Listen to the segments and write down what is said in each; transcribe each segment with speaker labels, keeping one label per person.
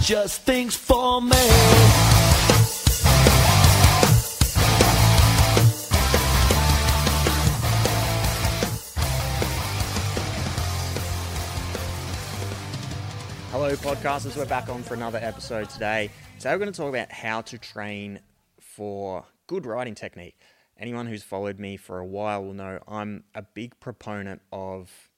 Speaker 1: just things for me.
Speaker 2: Hello, podcasters. We're back on for another episode today. Today, we're going to talk about how to train for good riding technique. Anyone who's followed me for a while will know I'm a big proponent of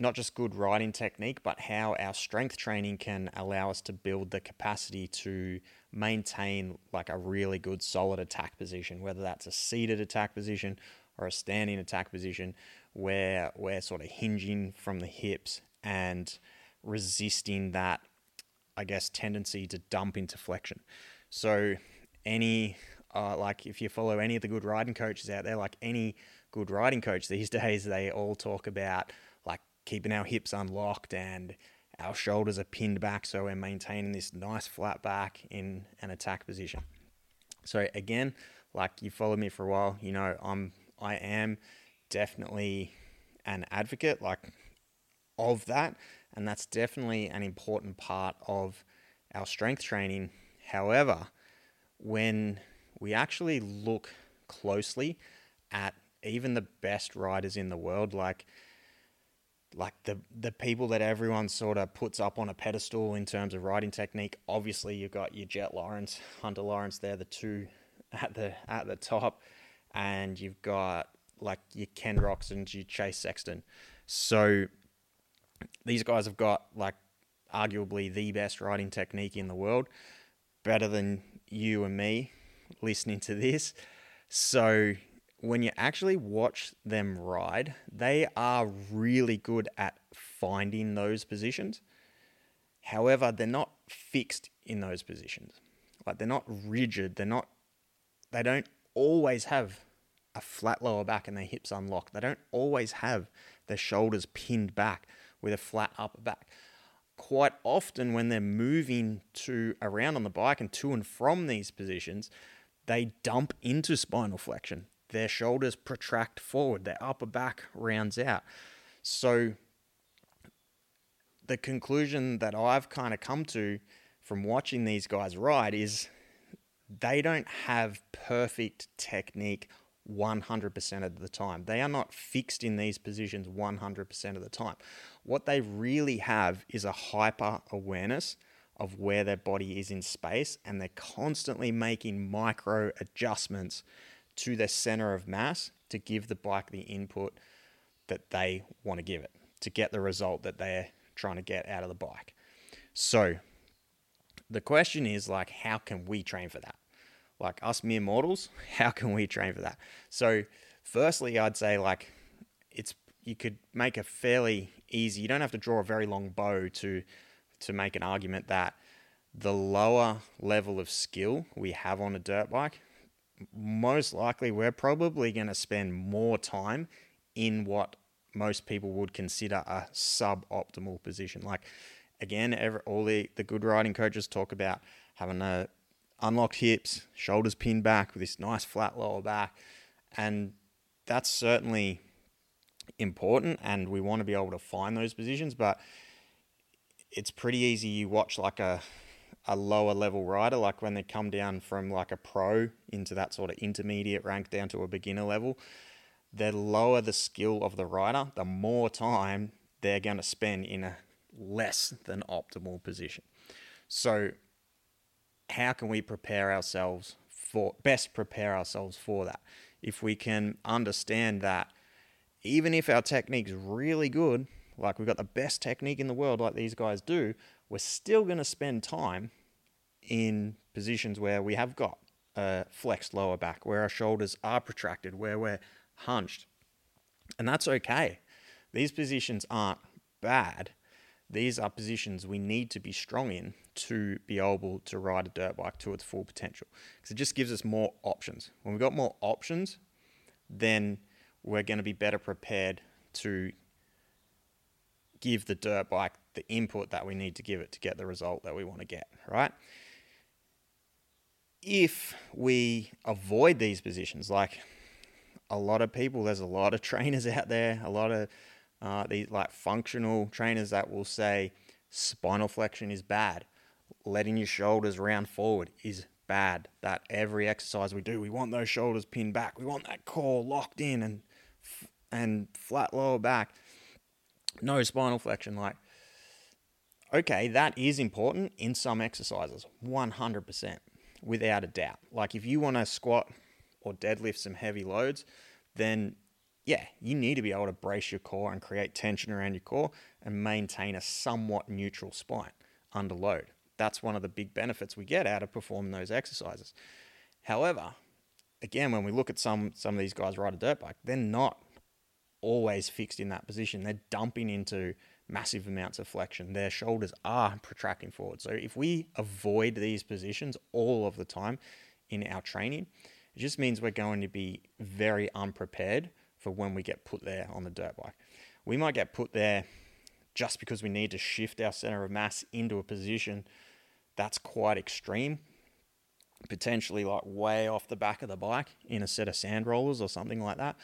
Speaker 2: not just good riding technique, but how our strength training can allow us to build the capacity to maintain like a really good solid attack position, whether that's a seated attack position or a standing attack position, where we're sort of hinging from the hips and resisting that, I guess, tendency to dump into flexion. So, any, uh, like, if you follow any of the good riding coaches out there, like any good riding coach these days, they all talk about keeping our hips unlocked and our shoulders are pinned back so we're maintaining this nice flat back in an attack position. So again, like you followed me for a while, you know, I'm I am definitely an advocate like of that and that's definitely an important part of our strength training. However, when we actually look closely at even the best riders in the world like like the the people that everyone sort of puts up on a pedestal in terms of riding technique. Obviously, you've got your Jet Lawrence, Hunter Lawrence. They're the two at the at the top, and you've got like your Ken Roczen and your Chase Sexton. So these guys have got like arguably the best riding technique in the world, better than you and me listening to this. So when you actually watch them ride, they are really good at finding those positions. However, they're not fixed in those positions. Like they're not rigid. They're not. They don't always have a flat lower back and their hips unlocked. They don't always have their shoulders pinned back with a flat upper back. Quite often, when they're moving to around on the bike and to and from these positions, they dump into spinal flexion. Their shoulders protract forward, their upper back rounds out. So, the conclusion that I've kind of come to from watching these guys ride is they don't have perfect technique 100% of the time. They are not fixed in these positions 100% of the time. What they really have is a hyper awareness of where their body is in space, and they're constantly making micro adjustments to their center of mass to give the bike the input that they want to give it to get the result that they're trying to get out of the bike. So, the question is like, how can we train for that? like us mere mortals, how can we train for that? So, firstly, I'd say like it's you could make a fairly easy. You don't have to draw a very long bow to to make an argument that the lower level of skill we have on a dirt bike, most likely we're probably going to spend more time in what most people would consider a suboptimal position. Like again, every, all the, the good riding coaches talk about having a unlocked hips, shoulders pinned back with this nice flat lower back. And that's certainly important and we want to be able to find those positions, but it's pretty easy you watch like a a lower level rider, like when they come down from like a pro into that sort of intermediate rank down to a beginner level, the lower the skill of the rider, the more time they're going to spend in a less than optimal position. So how can we prepare ourselves for best prepare ourselves for that? If we can understand that even if our technique's really good, like we've got the best technique in the world like these guys do, we're still going to spend time in positions where we have got a flexed lower back, where our shoulders are protracted, where we're hunched. And that's okay. These positions aren't bad these are positions we need to be strong in to be able to ride a dirt bike to its full potential. Because it just gives us more options. When we've got more options, then we're going to be better prepared to give the dirt bike the input that we need to give it to get the result that we want to get, right? If we avoid these positions, like a lot of people, there's a lot of trainers out there, a lot of uh, these like functional trainers that will say spinal flexion is bad. letting your shoulders round forward is bad. That every exercise we do, we want those shoulders pinned back. We want that core locked in and and flat lower back. No spinal flexion. Like, okay, that is important in some exercises, 100%, without a doubt. Like, if you want to squat or deadlift some heavy loads, then yeah, you need to be able to brace your core and create tension around your core and maintain a somewhat neutral spine under load. That's one of the big benefits we get out of performing those exercises. However, again, when we look at some some of these guys ride a dirt bike, they're not always fixed in that position. They're dumping into massive amounts of flexion. Their shoulders are protracting forward. So if we avoid these positions all of the time in our training, it just means we're going to be very unprepared for when we get put there on the dirt bike. We might get put there just because we need to shift our center of mass into a position that's quite extreme, potentially like way off the back of the bike in a set of sand rollers or something like that.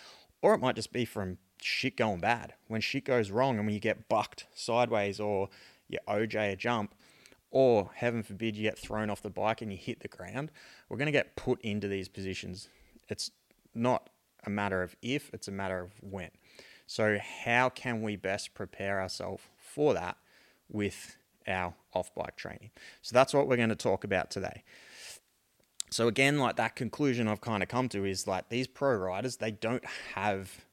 Speaker 2: Or it might just be from shit going bad. When shit goes wrong and when you get bucked sideways or you OJ a jump, or heaven forbid you get thrown off the bike and you hit the ground, we're going to get put into these positions. It's not a matter of if, it's a matter of when. So, how can we best prepare ourselves for that with our off bike training? So, that's what we're going to talk about today. So, again, like that conclusion I've kind of come to is like these pro riders, they don't have,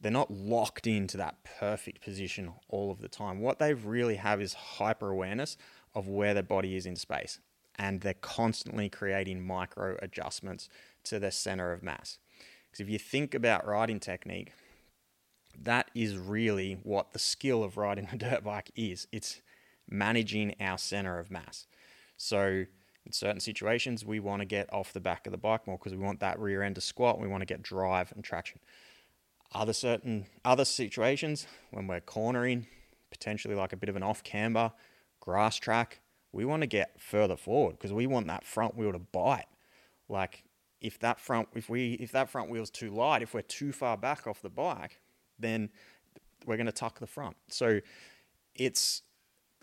Speaker 2: they're not locked into that perfect position all of the time. What they really have is hyper awareness of where their body is in space. And they're constantly creating micro adjustments to their center of mass. Because if you think about riding technique, that is really what the skill of riding a dirt bike is. It's managing our center of mass. So in certain situations, we want to get off the back of the bike more because we want that rear end to squat. We want to get drive and traction. Other certain other situations, when we're cornering, potentially like a bit of an off camber, grass track, we want to get further forward because we want that front wheel to bite. Like if that front if we if that front wheel's too light, if we're too far back off the bike, then we're going to tuck the front. So it's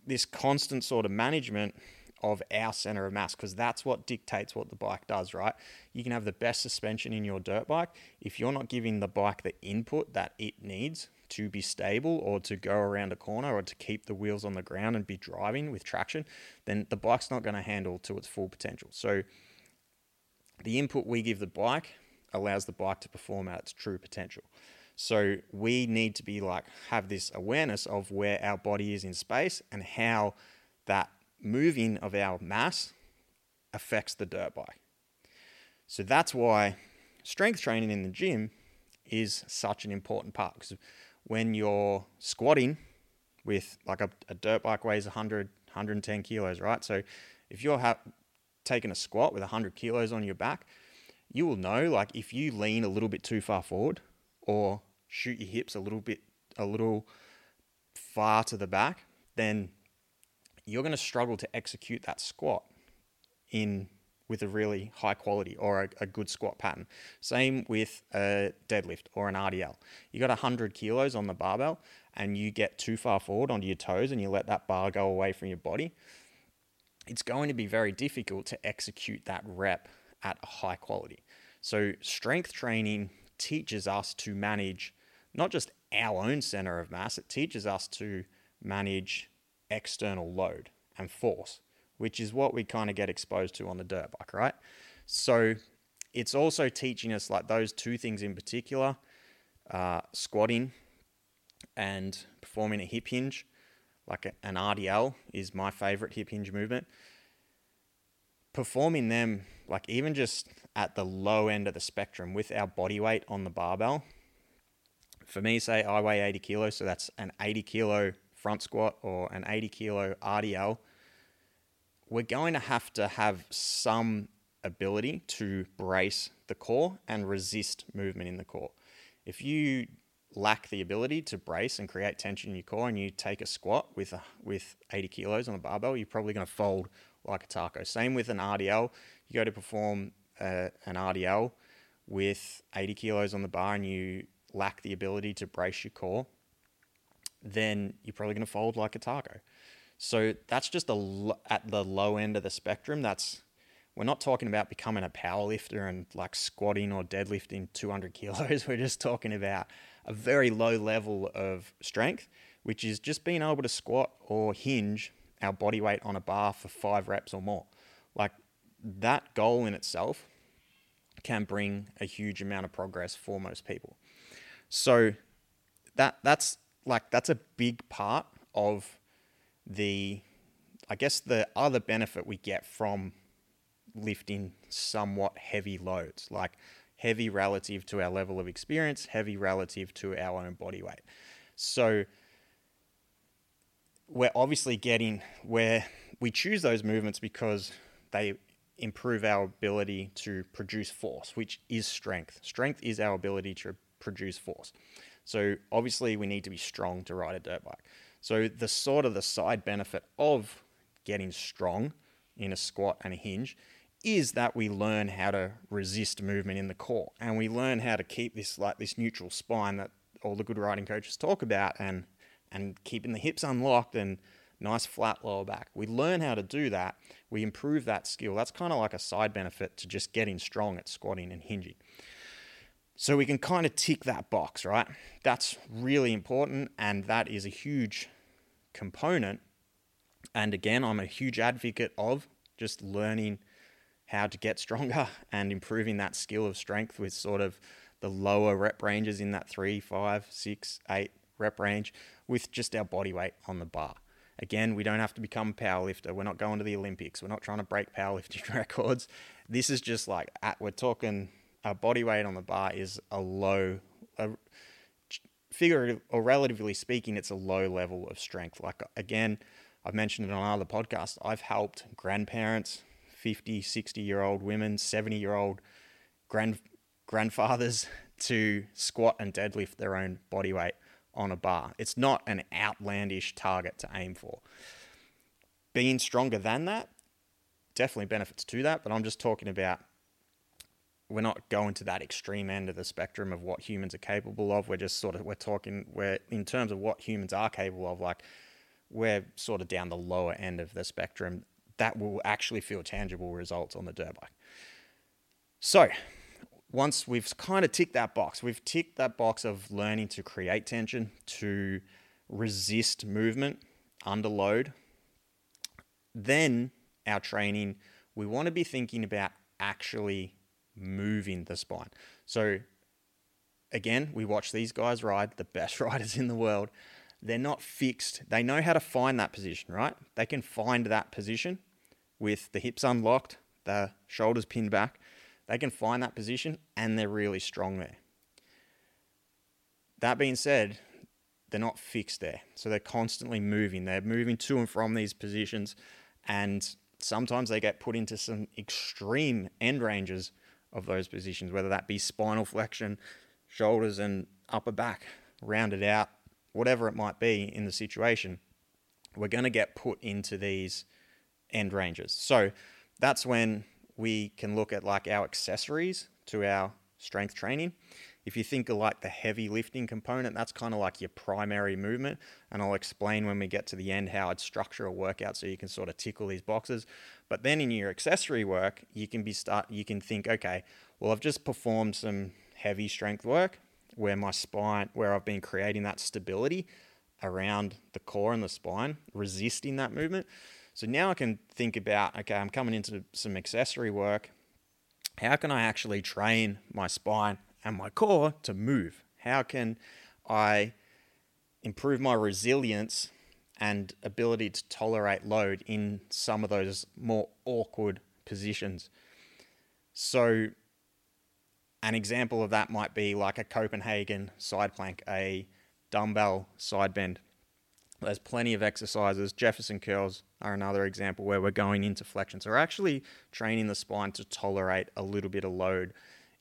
Speaker 2: this constant sort of management of our center of mass because that's what dictates what the bike does, right? You can have the best suspension in your dirt bike. If you're not giving the bike the input that it needs to be stable or to go around a corner or to keep the wheels on the ground and be driving with traction, then the bike's not going to handle to its full potential. So the input we give the bike allows the bike to perform at its true potential. So we need to be like have this awareness of where our body is in space and how that moving of our mass affects the dirt bike. So that's why strength training in the gym is such an important part because when you're squatting with like a, a dirt bike weighs 100 110 kilos right so if you're ha- taking a squat with 100 kilos on your back, you will know like if you lean a little bit too far forward or shoot your hips a little bit a little far to the back, then you're going to struggle to execute that squat in with a really high quality or a, a, good squat pattern. Same with a deadlift or an RDL. You got 100 kilos on the barbell and you get too far forward onto your toes and you let that bar go away from your body it's going to be very difficult to execute that rep at a high quality. So, strength training teaches us to manage not just our own center of mass, it teaches us to manage external load and force, which is what we kind of get exposed to on the dirt bike, right? So, it's also teaching us like those two things in particular uh, squatting and performing a hip hinge like an RDL is my favorite hip hinge movement. Performing them, like even just at the low end of the spectrum with our body weight on the barbell. For me, say I weigh 80 kilos, so that's an 80 kilo front squat or an 80 kilo RDL. We're going to have to have some ability to brace the core and resist movement in the core. If you lack the ability to brace and create tension in your core and you take a squat with a, with 80 kilos on the barbell, you're probably going to fold like a taco. Same with an RDL. You go to perform uh, an RDL with 80 kilos on the bar and you lack the ability to brace your core, then you're probably going to fold like a taco. So that's just a at the low end of the spectrum. That's we're not talking about becoming a power lifter and like squatting or deadlifting 200 kilos. We're just talking about a very low level of strength, which is just being able to squat or hinge our body weight on a bar for five reps or more. Like that goal in itself can bring a huge amount of progress for most people. So that that's like that's a big part of the I guess the other benefit we get from lifting somewhat heavy loads, like heavy relative to our level of experience, heavy relative to our own body weight. So we're obviously getting where we choose those movements because they improve our ability to produce force, which is strength. Strength is our ability to produce force. So obviously we need to be strong to ride a dirt bike. So the sort of the side benefit of getting strong in a squat and a hinge is that we learn how to resist movement in the core and we learn how to keep this like this neutral spine that all the good riding coaches talk about and and keeping the hips unlocked and nice flat lower back. We learn how to do that. We improve that skill. That's kind of like a side benefit to just getting strong at squatting and hinging. So we can kind of tick that box, right? That's really important and that is a huge component. And again, I'm a huge advocate of just learning how to get stronger and improving that skill of strength with sort of the lower rep ranges in that three, five, six, eight rep range with just our body weight on the bar. Again, we don't have to become a powerlifter. We're not going to the Olympics. We're not trying to break powerlifting records. This is just like we're talking our body weight on the bar is a low, a, figurative or relatively speaking, it's a low level of strength. Like again, I've mentioned it on other podcasts. I've helped grandparents, 50, 60 year old women, 70 year old grand grandfathers to squat and deadlift their own body weight on a bar. It's not an outlandish target to aim for. Being stronger than that, definitely benefits to that, but I'm just talking about we're not going to that extreme end of the spectrum of what humans are capable of. We're just sort of we're talking we're in terms of what humans are capable of, like we're sort of down the lower end of the spectrum. That will actually feel tangible results on the dirt bike. So once we've kind of ticked that box, we've ticked that box of learning to create tension, to resist movement under load. Then our training, we want to be thinking about actually moving the spine. So again, we watch these guys ride, the best riders in the world. They're not fixed. They know how to find that position, right? They can find that position with the hips unlocked, the shoulders pinned back. They can find that position and they're really strong there. That being said, they're not fixed there. So they're constantly moving. They're moving to and from these positions and sometimes they get put into some extreme end ranges of those positions, whether that be spinal flexion, shoulders and upper back, rounded out, whatever it might be in the situation, we're going to get put into these end ranges. So that's when we can look at like our accessories to our strength training. If you think of like the heavy lifting component, that's kind of like your primary movement. And I'll explain when we get to the end how I'd structure a workout so you can sort of tickle these boxes. But then in your accessory work, you can be start you can think, okay, well I've just performed some heavy strength work where my spine where I've been creating that stability around the core and the spine, resisting that movement. So now I can think about, okay, I'm coming into some accessory work. How can I actually train my spine and my core to move? How can I improve my resilience and ability to tolerate load in some of those more awkward positions? So, an example of that might be like a Copenhagen side plank, a dumbbell side bend. There's plenty of exercises. Jefferson curls are another example where we're going into flexion. So we're actually training the spine to tolerate a little bit of load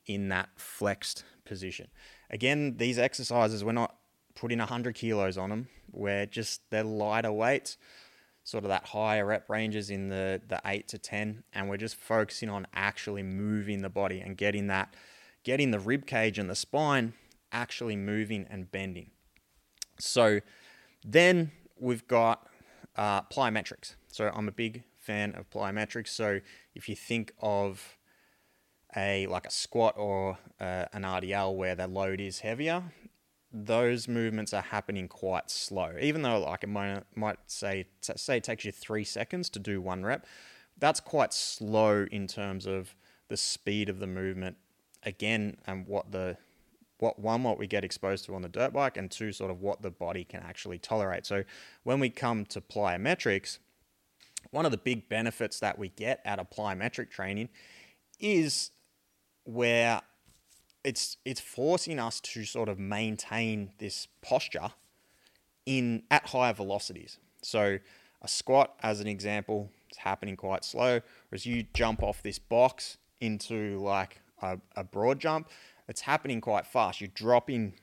Speaker 2: in that flexed position. Again, these exercises, we're not putting 100 kilos on them. We're just, they're lighter weights, sort of that higher rep ranges in the, the 8 to 10. And we're just focusing on actually moving the body and getting that, getting the rib cage and the spine actually moving and bending. So then we've got uh, plyometrics. So I'm a big fan of plyometrics. So if you think of a like a squat or uh, an RDL where the load is heavier, those movements are happening quite slow. Even though like it might might say say it takes you three seconds to do one rep, that's quite slow in terms of the speed of the movement. Again, and what the what one what we get exposed to on the dirt bike, and two sort of what the body can actually tolerate. So when we come to plyometrics, one of the big benefits that we get out of plyometric training is where it's it's forcing us to sort of maintain this posture in at higher velocities. So a squat, as an example, is happening quite slow. Whereas you jump off this box into like a, a broad jump, it's happening quite fast. You're dropping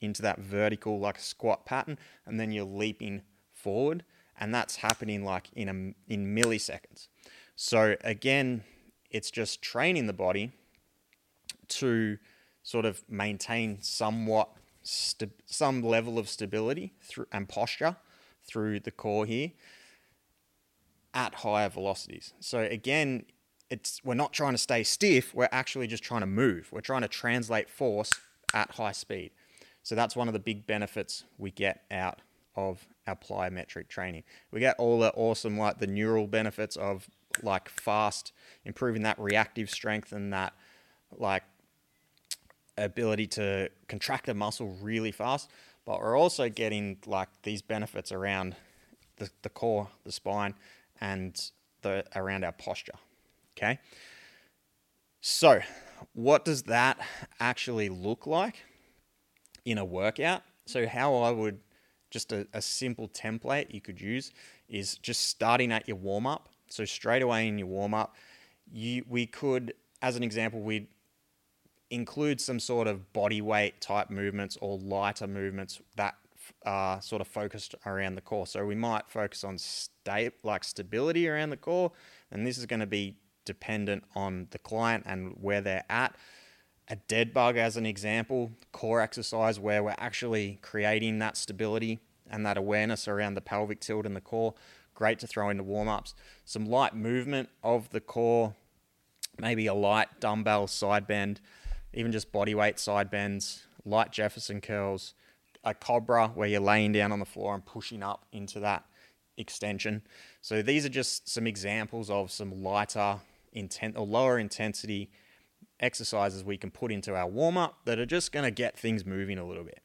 Speaker 2: into that vertical like a squat pattern, and then you're leaping forward, and that's happening like in a in milliseconds. So again, it's just training the body to sort of maintain somewhat st- some level of stability through and posture through the core here at higher velocities. So again, it's we're not trying to stay stiff, we're actually just trying to move. We're trying to translate force at high speed. So that's one of the big benefits we get out of our plyometric training. We get all the awesome like the neural benefits of like fast improving that reactive strength and that like ability to contract a muscle really fast, but we're also getting like these benefits around the, the core, the spine, and the around our posture. Okay. So, what does that actually look like in a workout? So, how I would just a, a simple template you could use is just starting at your warm up. So, straight away in your warm up, you we could, as an example, we'd include some sort of body weight type movements or lighter movements that are sort of focused around the core. So we might focus on state like stability around the core, and this is going to be dependent on the client and where they're at. A dead bug, as an example, core exercise where we're actually creating that stability and that awareness around the pelvic tilt and the core. Great to throw into warm ups. Some light movement of the core, maybe a light dumbbell side bend, even just body weight side bends, light Jefferson curls, a cobra where you're laying down on the floor and pushing up into that extension. So these are just some examples of some lighter intent or lower intensity exercises we can put into our warm up that are just going to get things moving a little bit.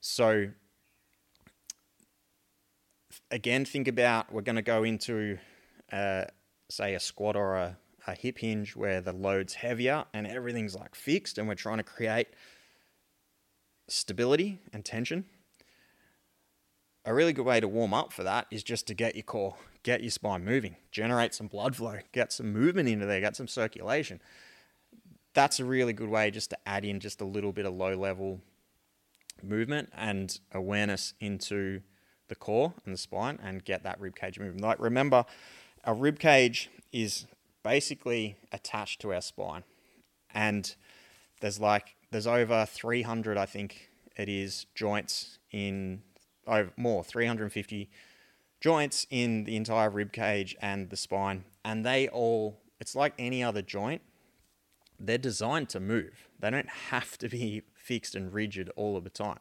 Speaker 2: So again, think about we're going to go into uh, say a squat or a, a hip hinge where the load's heavier and everything's like fixed and we're trying to create stability and tension. A really good way to warm up for that is just to get your core, get your spine moving, generate some blood flow, get some movement into there, get some circulation. That's a really good way just to add in just a little bit of low level movement and awareness into the core and the spine and get that rib cage moving. Like remember, our rib cage is basically attached to our spine, and there's like there's over 300, I think it is, joints in over more 350 joints in the entire rib cage and the spine, and they all it's like any other joint. They're designed to move. They don't have to be fixed and rigid all of the time.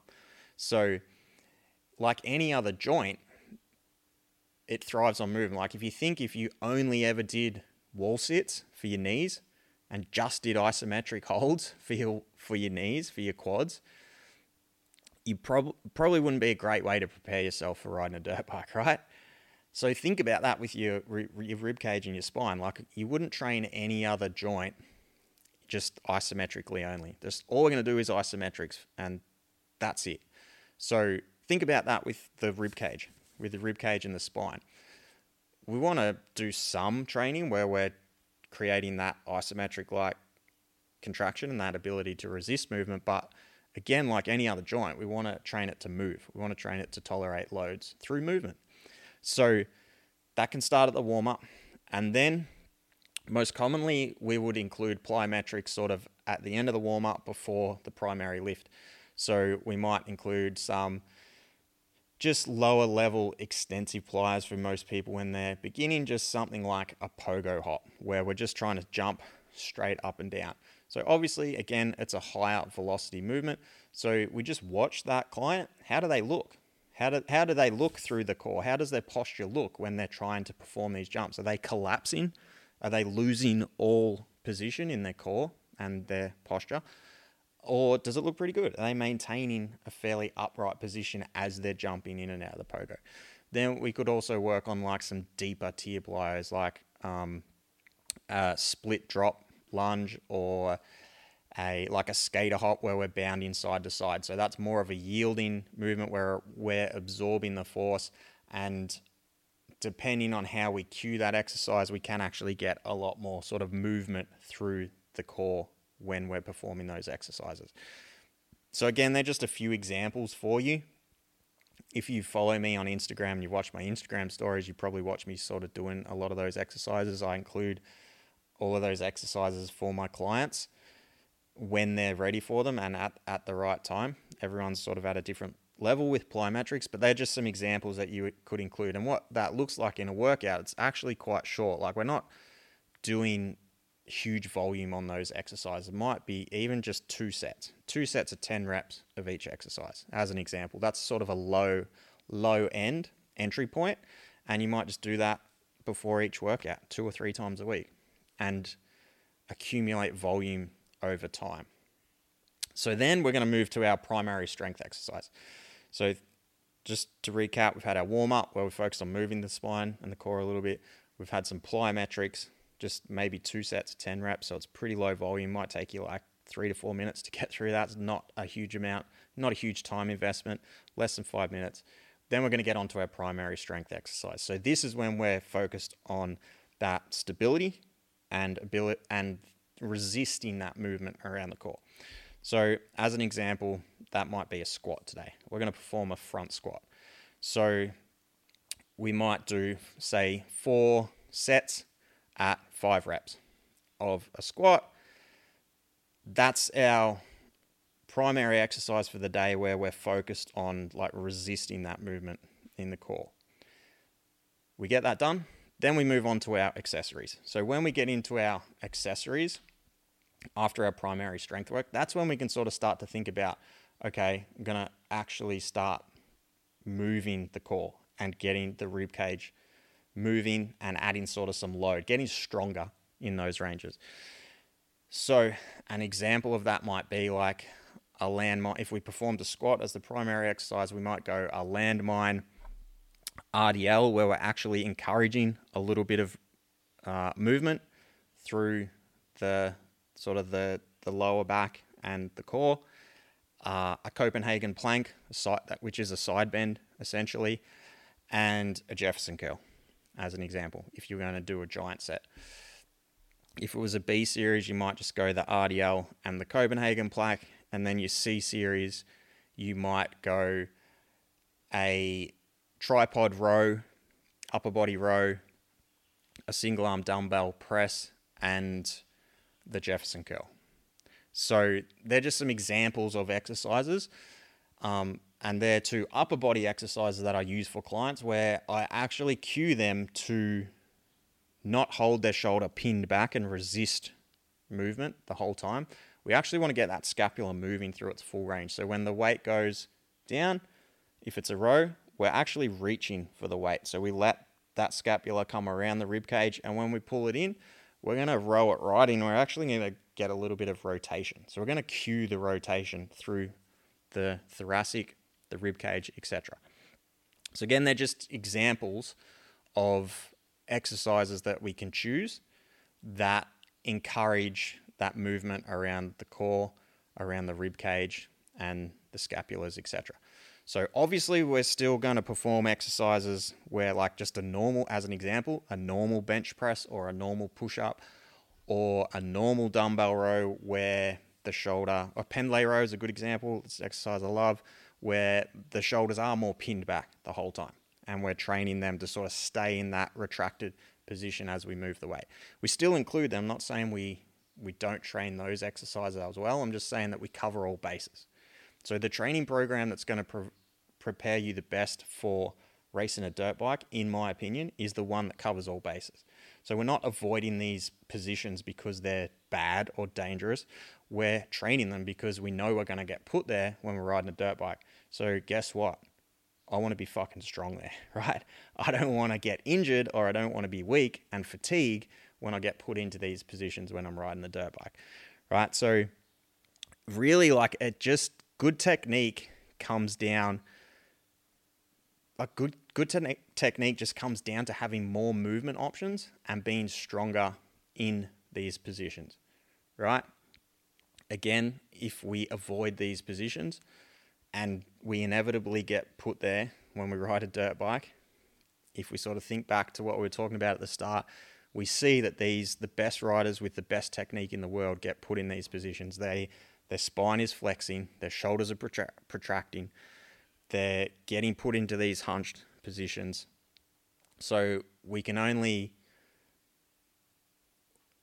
Speaker 2: So, like any other joint, it thrives on moving. Like if you think if you only ever did wall sits for your knees and just did isometric holds for your for your knees, for your quads, you prob- probably wouldn't be a great way to prepare yourself for riding a dirt bike, right? So think about that with your your rib cage and your spine. Like you wouldn't train any other joint just isometrically only. Just all we're going to do is isometrics, and that's it. So think about that with the rib cage, with the rib cage and the spine. We want to do some training where we're creating that isometric like contraction and that ability to resist movement. But again, like any other joint, we want to train it to move. We want to train it to tolerate loads through movement. So that can start at the warm up. And then most commonly, we would include plyometrics sort of at the end of the warm up before the primary lift. So we might include some just lower level extensive plyos for most people when they're beginning just something like a pogo hop where we're just trying to jump straight up and down. So obviously again it's a higher velocity movement. So we just watch that client. How do they look? How do, how do they look through the core? How does their posture look when they're trying to perform these jumps? Are they collapsing? Are they losing all position in their core and their posture? Or does it look pretty good? Are they maintaining a fairly upright position as they're jumping in and out of the pogo? Then we could also work on like some deeper tier plyos like um, a split drop lunge or a like a skater hop where we're bounding side to side. So that's more of a yielding movement where we're absorbing the force and depending on how we cue that exercise, we can actually get a lot more sort of movement through the core when we're performing those exercises. So again, they're just a few examples for you. If you follow me on Instagram and you watch my Instagram stories, you probably watch me sort of doing a lot of those exercises. I include all of those exercises for my clients when they're ready for them and at, at the right time. Everyone's sort of at a different level with plyometrics, but they're just some examples that you could include. And what that looks like in a workout, it's actually quite short. Like we're not doing huge volume on those exercises. It might be even just two sets, two sets of 10 reps of each exercise, as an example. That's sort of a low, low end entry point, And you might just do that before each workout, two or three times a week, and accumulate volume over time. So then we're going to move to our primary strength exercise. So just to recap, we've had our warm up where we focused on moving the spine and the core a little bit. We've had some plyometrics, just maybe two sets of 10 reps. So it's pretty low volume. Might take you like three to four minutes to get through that. It's not a huge amount, not a huge time investment, less than five minutes. Then we're going to get onto our primary strength exercise. So this is when we're focused on that stability and ability and resisting that movement around the core. So as an example, that might be a squat today. We're going to perform a front squat. So we might do say four sets at five reps of a squat. That's our primary exercise for the day where we're focused on like resisting that movement in the core. We get that done, then we move on to our accessories. So when we get into our accessories after our primary strength work, that's when we can sort of start to think about okay, I'm going to actually start moving the core and getting the rib cage moving and adding sort of some load, getting stronger in those ranges. So, an example of that might be like a landmine. If we performed a squat as the primary exercise, we might go a landmine RDL, where we're actually encouraging a little bit of uh, movement through the sort of the, the lower back and the core. Uh, a Copenhagen plank, a side, which is a side bend essentially, and a Jefferson curl as an example, if you're going to do a giant set. If it was a B series, you might just go the RDL and the Copenhagen plank, and then your C series, you might go a tripod row, upper body row, a single arm dumbbell press, and the Jefferson curl. So they're just some examples of exercises. Um, and they're two upper body exercises that I use for clients where I actually cue them to not hold their shoulder pinned back and resist movement the whole time. We actually want to get that scapula moving through its full range. So when the weight goes down, if it's a row, we're actually reaching for the weight. So we let that scapula come around the rib cage, and when we pull it in, we're going to row it right in. We're actually going to get a little bit of rotation. So we're going to cue the rotation through the thoracic the rib cage, etc. So again, they're just examples of exercises that we can choose that encourage that movement around the core, around the rib cage, and the scapulas, etc. So obviously, we're still going to perform exercises where, like, just a normal, as an example, a normal bench press or a normal push up or a normal dumbbell row where the shoulder, or pendlay row is a good example. It's an exercise I love where the shoulders are more pinned back the whole time. And we're training them to sort of stay in that retracted position as we move the weight. We still include them, I'm not saying we, we don't train those exercises as well. I'm just saying that we cover all bases. So the training program that's going to pro- prepare you the best for racing a dirt bike, in my opinion, is the one that covers all bases. So we're not avoiding these positions because they're bad or dangerous. We're training them because we know we're going to get put there when we're riding a dirt bike. So guess what? I want to be fucking strong there, right? I don't want to get injured or I don't want to be weak and fatigue when I get put into these positions when I'm riding the dirt bike, right? So really like it just good technique comes down a good good te- technique just comes down to having more movement options and being stronger in these positions, right? Again, if we avoid these positions and we inevitably get put there when we ride a dirt bike, if we sort of think back to what we were talking about at the start, we see that these the best riders with the best technique in the world get put in these positions. They their spine is flexing, their shoulders are protra- protracting, they're getting put into these hunched positions. So we can only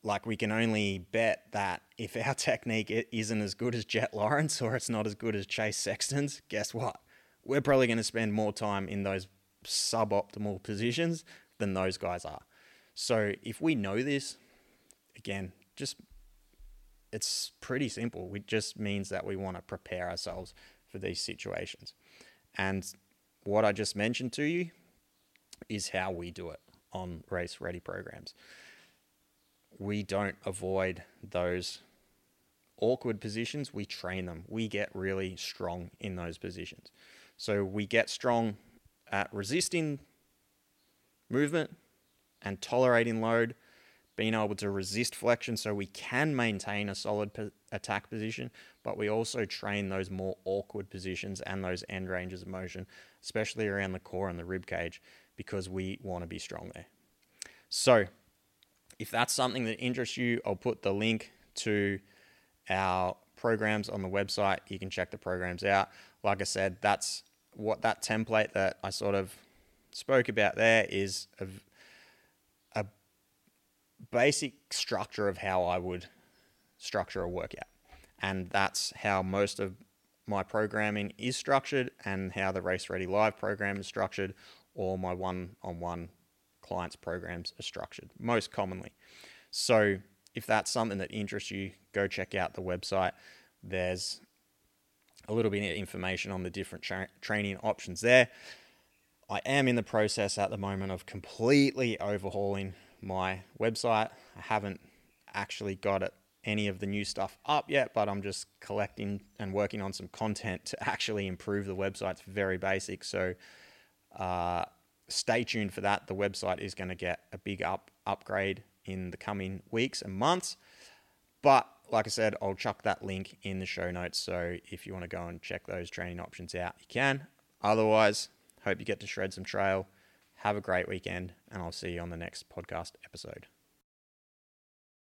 Speaker 2: like we can only bet that if our technique isn't as good as Jet Lawrence or it's not as good as Chase Sexton's, guess what? We're probably going to spend more time in those suboptimal positions than those guys are. So if we know this, again, just it's pretty simple. It just means that we want to prepare ourselves for these situations. And what I just mentioned to you is how we do it on race ready programs. We don't avoid those awkward positions, we train them. We get really strong in those positions. So we get strong at resisting movement and tolerating load, being able to resist flexion so we can maintain a solid po- attack position, but we also train those more awkward positions and those end ranges of motion, especially around the core and the rib cage, because we want to be strong there. So, if that's something that interests you, I'll put the link to our programs on the website. You can check the programs out. Like I said, that's what that template that I sort of spoke about there is a, a basic structure of how I would structure a workout. And that's how most of my programming is structured and how the Race Ready Live program is structured or my one on one programs are structured most commonly. So if that's something that interests you, go check out the website. There's a little bit of information on the different tra- training options there. I am in the process at the moment of completely overhauling my website. I haven't actually got it any of the new stuff up yet, but I'm just collecting and working on some content to actually improve the website. It's very basic, so uh, stay tuned for that. The website is going to get a big up upgrade in the coming weeks and months. But like I said, I'll chuck that link in the show notes. So if you want to go and check those training options out, you can. Otherwise, hope you get to shred some trail. Have a great weekend, and I'll see you on the next podcast episode.